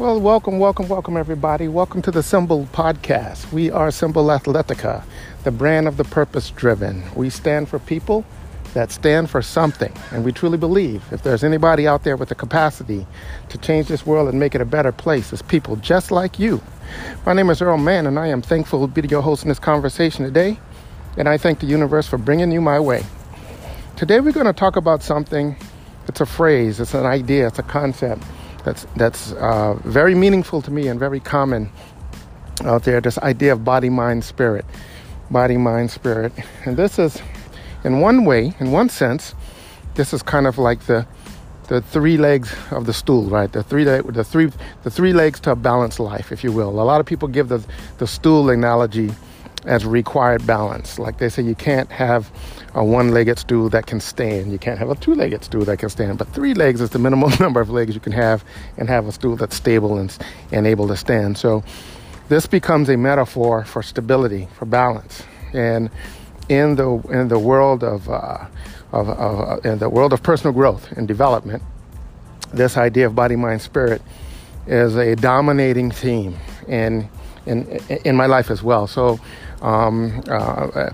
Well, welcome, welcome, welcome, everybody. Welcome to the Symbol Podcast. We are Symbol Athletica, the brand of the purpose driven. We stand for people that stand for something. And we truly believe if there's anybody out there with the capacity to change this world and make it a better place, it's people just like you. My name is Earl Mann, and I am thankful to be your host in this conversation today. And I thank the universe for bringing you my way. Today, we're going to talk about something. It's a phrase, it's an idea, it's a concept that's that's uh, very meaningful to me and very common out there. This idea of body, mind, spirit, body, mind, spirit, and this is, in one way, in one sense, this is kind of like the the three legs of the stool, right? The three the three the three legs to a balanced life, if you will. A lot of people give the the stool analogy as required balance. Like they say, you can't have a one legged stool that can stand. You can't have a two legged stool that can stand. But three legs is the minimum number of legs you can have and have a stool that's stable and, and able to stand. So this becomes a metaphor for stability, for balance. And in the, in the world of, uh, of, uh, in the world of personal growth and development, this idea of body, mind, spirit is a dominating theme in, in, in my life as well. So um, uh,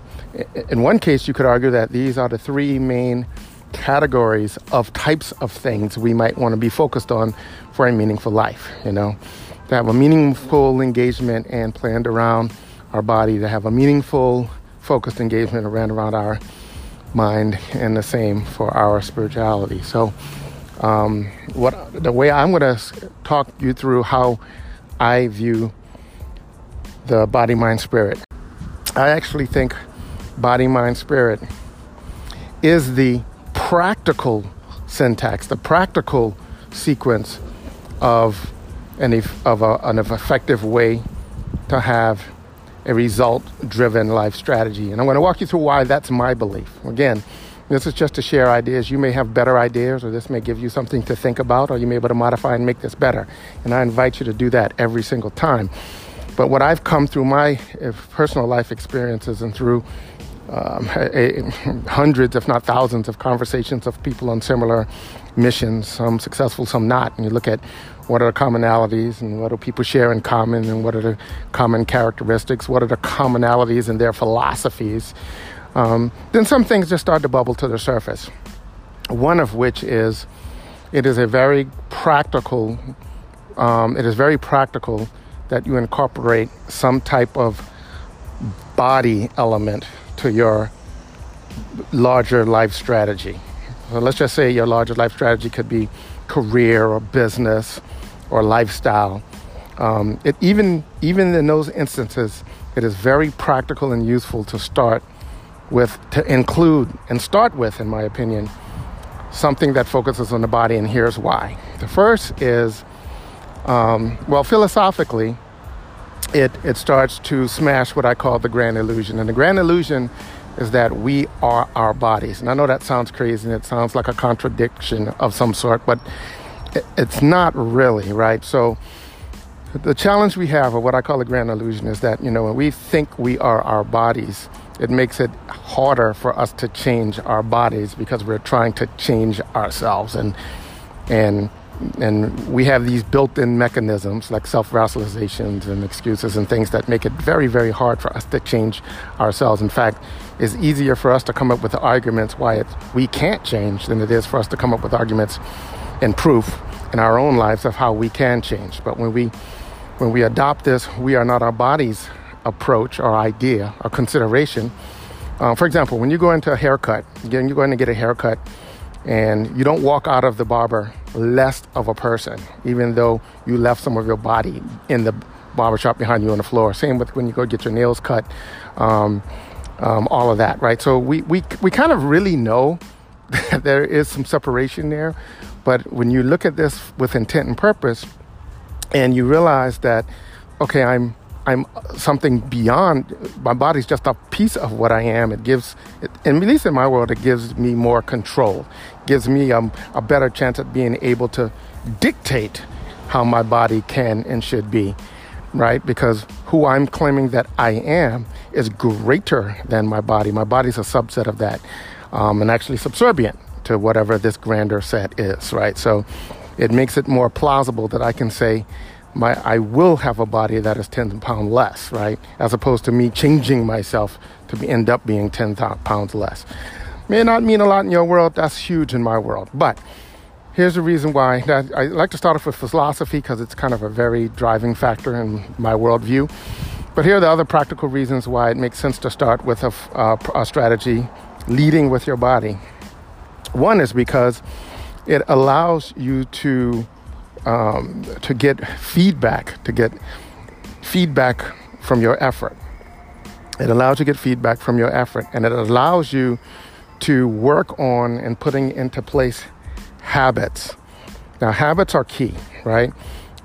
in one case, you could argue that these are the three main categories of types of things we might want to be focused on for a meaningful life. You know, to have a meaningful engagement and planned around our body, to have a meaningful, focused engagement around around our mind, and the same for our spirituality. So, um, what the way I'm going to talk you through how I view the body, mind, spirit. I actually think body, mind, spirit is the practical syntax, the practical sequence of an, of a, an effective way to have a result driven life strategy. And I'm going to walk you through why that's my belief. Again, this is just to share ideas. You may have better ideas, or this may give you something to think about, or you may be able to modify and make this better. And I invite you to do that every single time. But what I've come through my uh, personal life experiences and through um, a, hundreds, if not thousands, of conversations of people on similar missions, some successful, some not. And you look at what are the commonalities and what do people share in common and what are the common characteristics, what are the commonalities in their philosophies. Um, then some things just start to bubble to the surface. One of which is it is a very practical, um, it is very practical that you incorporate some type of body element to your larger life strategy. So let's just say your larger life strategy could be career or business or lifestyle. Um, it even even in those instances, it is very practical and useful to start with to include and start with, in my opinion, something that focuses on the body. And here's why. The first is um, well, philosophically, it, it starts to smash what I call the grand illusion. And the grand illusion is that we are our bodies. And I know that sounds crazy and it sounds like a contradiction of some sort, but it, it's not really, right? So, the challenge we have, or what I call the grand illusion, is that, you know, when we think we are our bodies, it makes it harder for us to change our bodies because we're trying to change ourselves. And, and and we have these built-in mechanisms like self-rationalizations and excuses and things that make it very very hard for us to change ourselves. In fact it's easier for us to come up with arguments why we can't change than it is for us to come up with arguments and proof in our own lives of how we can change. But when we when we adopt this we are not our body's approach or idea or consideration. Uh, for example when you go into a haircut again you're going to get a haircut and you don't walk out of the barber less of a person, even though you left some of your body in the barbershop behind you on the floor. Same with when you go get your nails cut, um, um, all of that, right? So we, we, we kind of really know that there is some separation there. But when you look at this with intent and purpose, and you realize that, okay, I'm I'm something beyond my body's just a piece of what I am. It gives, it, at least in my world, it gives me more control, gives me um, a better chance at being able to dictate how my body can and should be, right? Because who I'm claiming that I am is greater than my body. My body's a subset of that, um, and actually subservient to whatever this grander set is, right? So it makes it more plausible that I can say my I will have a body that is 10 pounds less, right? As opposed to me changing myself to be, end up being 10 pounds less. May not mean a lot in your world, that's huge in my world. But here's the reason why. I like to start off with philosophy because it's kind of a very driving factor in my worldview. But here are the other practical reasons why it makes sense to start with a, a strategy leading with your body. One is because it allows you to um, to get feedback, to get feedback from your effort. It allows you to get feedback from your effort, and it allows you to work on and putting into place habits. Now, habits are key, right?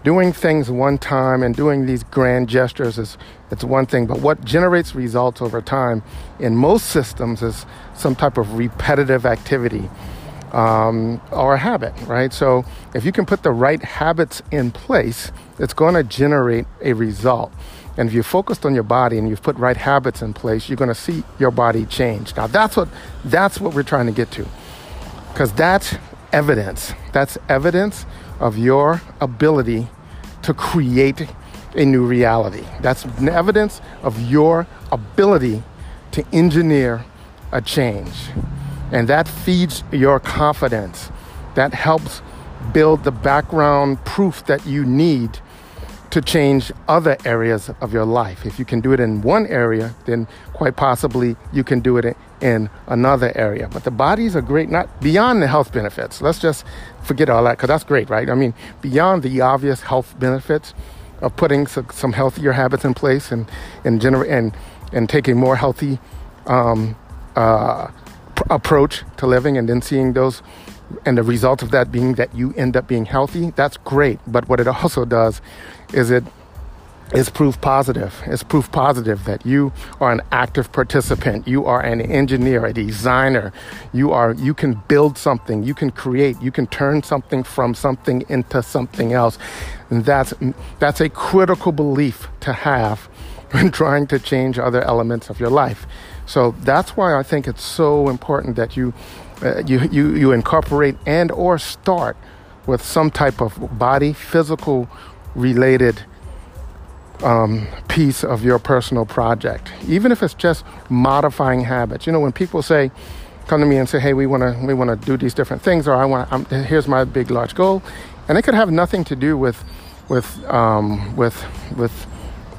Doing things one time and doing these grand gestures is it's one thing, but what generates results over time in most systems is some type of repetitive activity um, or a habit, right? So if you can put the right habits in place, it's going to generate a result. And if you're focused on your body and you've put right habits in place, you're going to see your body change. Now that's what that's what we're trying to get to, because that's evidence. That's evidence of your ability to create a new reality. That's evidence of your ability to engineer a change. And that feeds your confidence. That helps build the background proof that you need to change other areas of your life. If you can do it in one area, then quite possibly you can do it in another area. But the bodies are great, not beyond the health benefits. Let's just forget all that because that's great, right? I mean, beyond the obvious health benefits of putting some healthier habits in place and and gener- and and taking more healthy um, uh, approach to living and then seeing those and the result of that being that you end up being healthy that's great. But what it also does is it is proof positive. It's proof positive that you are an active participant. You are an engineer a designer. You are you can build something. You can create. You can turn something from something into something else. And that's that's a critical belief to have when trying to change other elements of your life. So that's why I think it's so important that you, uh, you, you, you incorporate and or start with some type of body, physical related um, piece of your personal project, even if it's just modifying habits. You know, when people say, come to me and say, "Hey, we want to we want to do these different things," or "I want here's my big large goal," and it could have nothing to do with with um, with with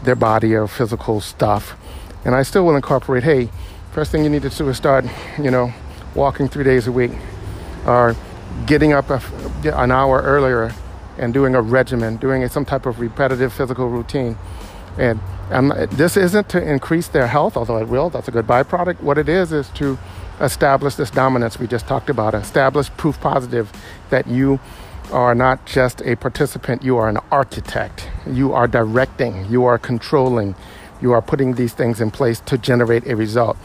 their body or physical stuff. And I still will incorporate, hey, first thing you need to do is start, you know, walking three days a week or getting up a, an hour earlier and doing a regimen, doing a, some type of repetitive physical routine. And this isn't to increase their health, although it will, that's a good byproduct. What it is is to establish this dominance we just talked about, establish proof positive that you are not just a participant, you are an architect. You are directing, you are controlling, you are putting these things in place to generate a result.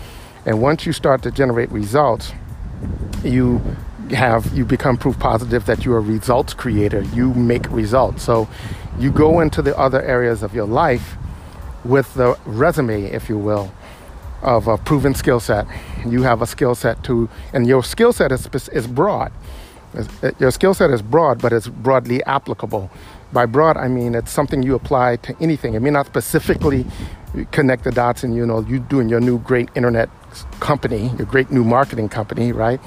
And once you start to generate results, you have you become proof positive that you're a results creator. You make results. So you go into the other areas of your life with the resume, if you will, of a proven skill set. You have a skill set to, and your skill set is, is broad. Uh, your skill set is broad, but it's broadly applicable. By broad, I mean it's something you apply to anything. It may not specifically connect the dots and you know you doing your new great internet company, your great new marketing company, right?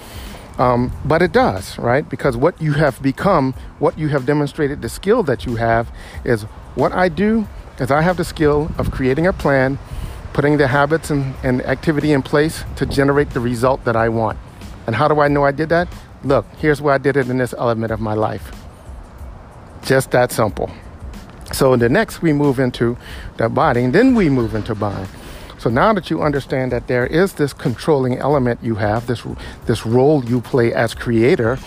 Um, but it does, right? Because what you have become, what you have demonstrated, the skill that you have is what I do is I have the skill of creating a plan, putting the habits and, and activity in place to generate the result that I want. And how do I know I did that? Look, here's where I did it in this element of my life. Just that simple. So the next we move into the body, and then we move into mind. So now that you understand that there is this controlling element you have, this this role you play as creator,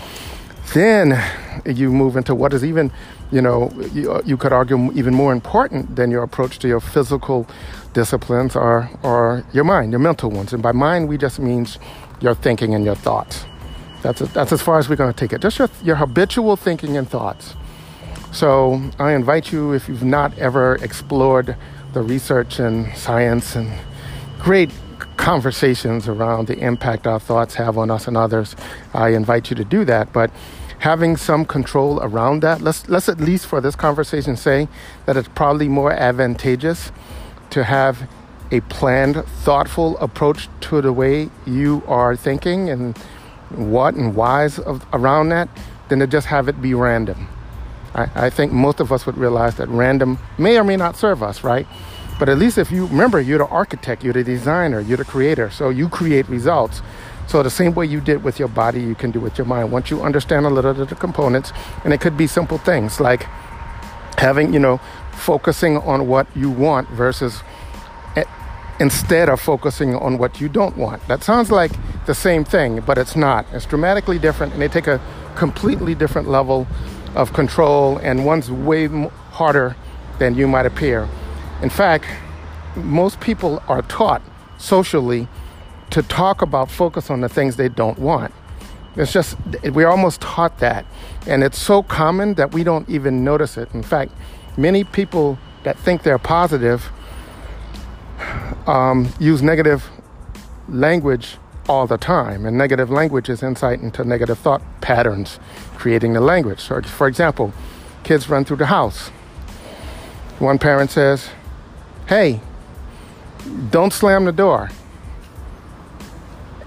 then you move into what is even, you know, you, you could argue even more important than your approach to your physical disciplines or or your mind, your mental ones. And by mind, we just means your thinking and your thoughts. That's a, that's as far as we're going to take it. Just your, your habitual thinking and thoughts. So I invite you, if you've not ever explored the research and science and great conversations around the impact our thoughts have on us and others, I invite you to do that. But having some control around that. Let's let's at least for this conversation say that it's probably more advantageous to have a planned, thoughtful approach to the way you are thinking and what and whys of, around that than to just have it be random. I, I think most of us would realize that random may or may not serve us, right? But at least if you remember, you're the architect, you're the designer, you're the creator, so you create results. So the same way you did with your body, you can do with your mind. Once you understand a little of the components, and it could be simple things like having, you know, focusing on what you want versus eh, instead of focusing on what you don't want. That sounds like the same thing, but it's not. It's dramatically different, and they take a completely different level of control, and one's way harder than you might appear. In fact, most people are taught socially to talk about focus on the things they don't want. It's just, we're almost taught that. And it's so common that we don't even notice it. In fact, many people that think they're positive um, use negative language all the time. And negative language is insight into negative thought patterns, creating the language. So, for example, kids run through the house. One parent says, Hey, don't slam the door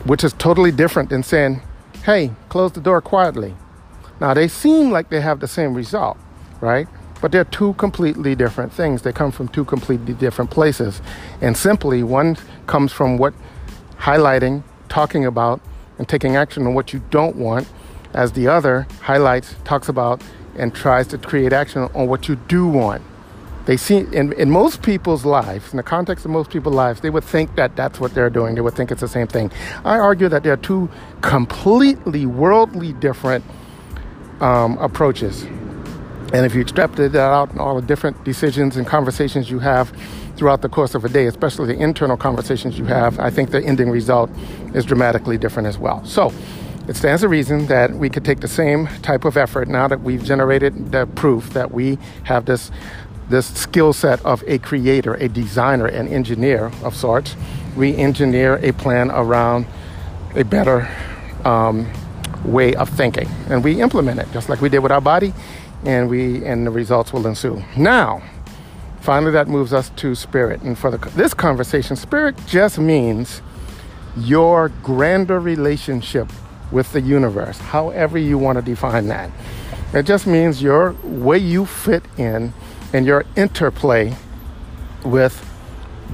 which is totally different than saying, hey, close the door quietly. Now, they seem like they have the same result, right? But they're two completely different things. They come from two completely different places. And simply, one comes from what highlighting, talking about, and taking action on what you don't want, as the other highlights, talks about, and tries to create action on what you do want. They see in, in most people's lives, in the context of most people's lives, they would think that that's what they're doing. They would think it's the same thing. I argue that there are two completely worldly different um, approaches. And if you extrapolate that out and all the different decisions and conversations you have throughout the course of a day, especially the internal conversations you have, I think the ending result is dramatically different as well. So it stands to reason that we could take the same type of effort now that we've generated the proof that we have this this skill set of a creator, a designer, an engineer of sorts. We engineer a plan around a better um, way of thinking, and we implement it just like we did with our body, and we and the results will ensue. Now, finally, that moves us to spirit, and for the, this conversation, spirit just means your grander relationship with the universe, however you want to define that. It just means your way you fit in and your interplay with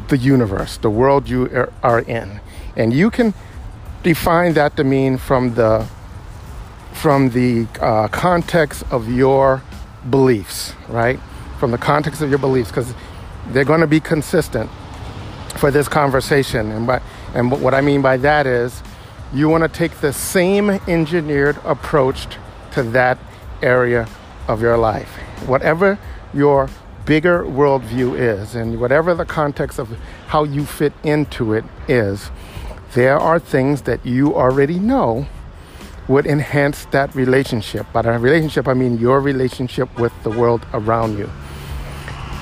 the universe, the world you are in. And you can define that to mean from the from the uh, context of your beliefs, right? From the context of your beliefs, because they're going to be consistent for this conversation. And, by, and what I mean by that is you want to take the same engineered approach to that area of your life. Whatever your bigger worldview is, and whatever the context of how you fit into it is, there are things that you already know would enhance that relationship. By that relationship, I mean your relationship with the world around you.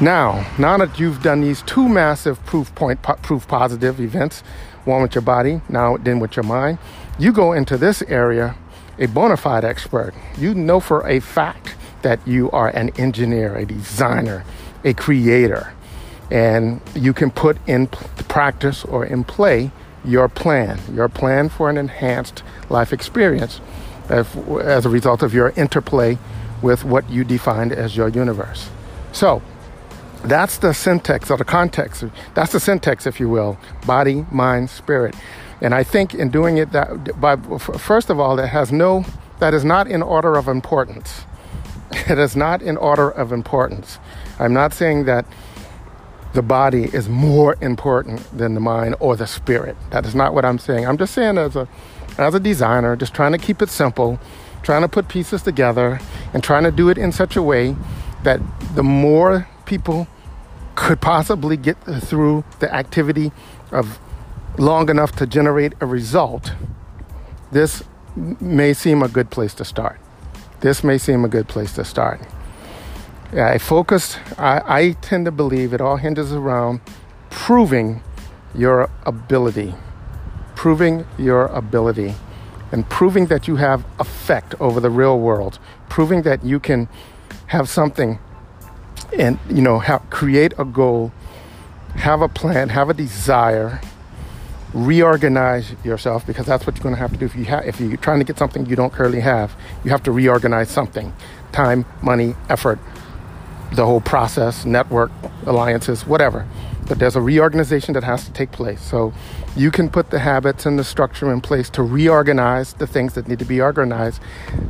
Now, now that you've done these two massive proof point, proof positive events, one with your body, now then with your mind, you go into this area a bona fide expert. You know for a fact that you are an engineer, a designer, a creator, and you can put in practice or in play your plan, your plan for an enhanced life experience as, as a result of your interplay with what you defined as your universe. So, that's the syntax or the context. That's the syntax, if you will body, mind, spirit. And I think in doing it that, by, first of all, that has no, that is not in order of importance. It is not in order of importance. I'm not saying that the body is more important than the mind or the spirit. That is not what I'm saying. I'm just saying as a as a designer, just trying to keep it simple, trying to put pieces together and trying to do it in such a way that the more people could possibly get through the activity of long enough to generate a result, this may seem a good place to start this may seem a good place to start. I focus, I, I tend to believe it all hinges around proving your ability. Proving your ability. and proving that you have effect over the real world, proving that you can have something and you know have, create a goal, have a plan, have a desire, reorganize yourself because that's what you're going to have to do if you if you're trying to get something you don't currently have. You have to reorganize something, time, money, effort, the whole process, network, alliances, whatever. But there's a reorganization that has to take place. So you can put the habits and the structure in place to reorganize the things that need to be organized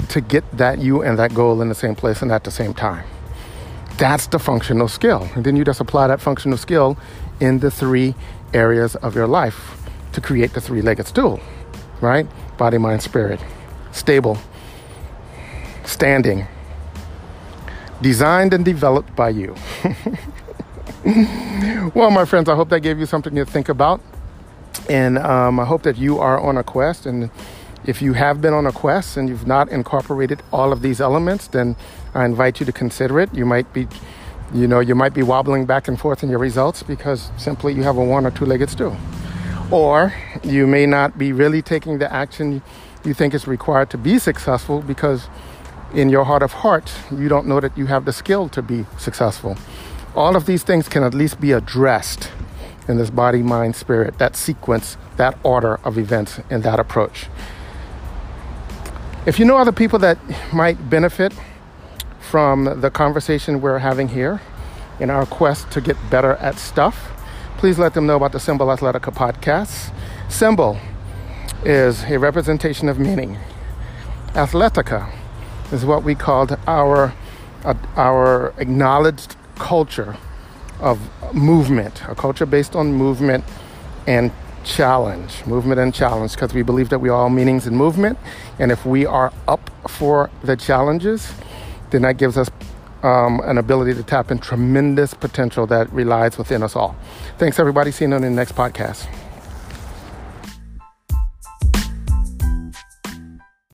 to get that you and that goal in the same place and at the same time. That's the functional skill. And then you just apply that functional skill in the three areas of your life to create the three legged stool, right? Body, mind, spirit. Stable, standing, designed and developed by you. well, my friends, I hope that gave you something to think about. And um, I hope that you are on a quest. And if you have been on a quest and you've not incorporated all of these elements, then I invite you to consider it. You might be, you know, you might be wobbling back and forth in your results because simply you have a one or two legged stool. Or you may not be really taking the action you think is required to be successful because in your heart of hearts, you don't know that you have the skill to be successful. All of these things can at least be addressed in this body, mind, spirit, that sequence, that order of events, and that approach. If you know other people that might benefit from the conversation we're having here in our quest to get better at stuff, please let them know about the Symbol Athletica podcast. Symbol is a representation of meaning. Athletica is what we called our uh, our acknowledged culture of movement, a culture based on movement and challenge, movement and challenge, because we believe that we are all meanings in movement, and if we are up for the challenges, then that gives us um, an ability to tap in tremendous potential that relies within us all. Thanks, everybody. See you on the next podcast.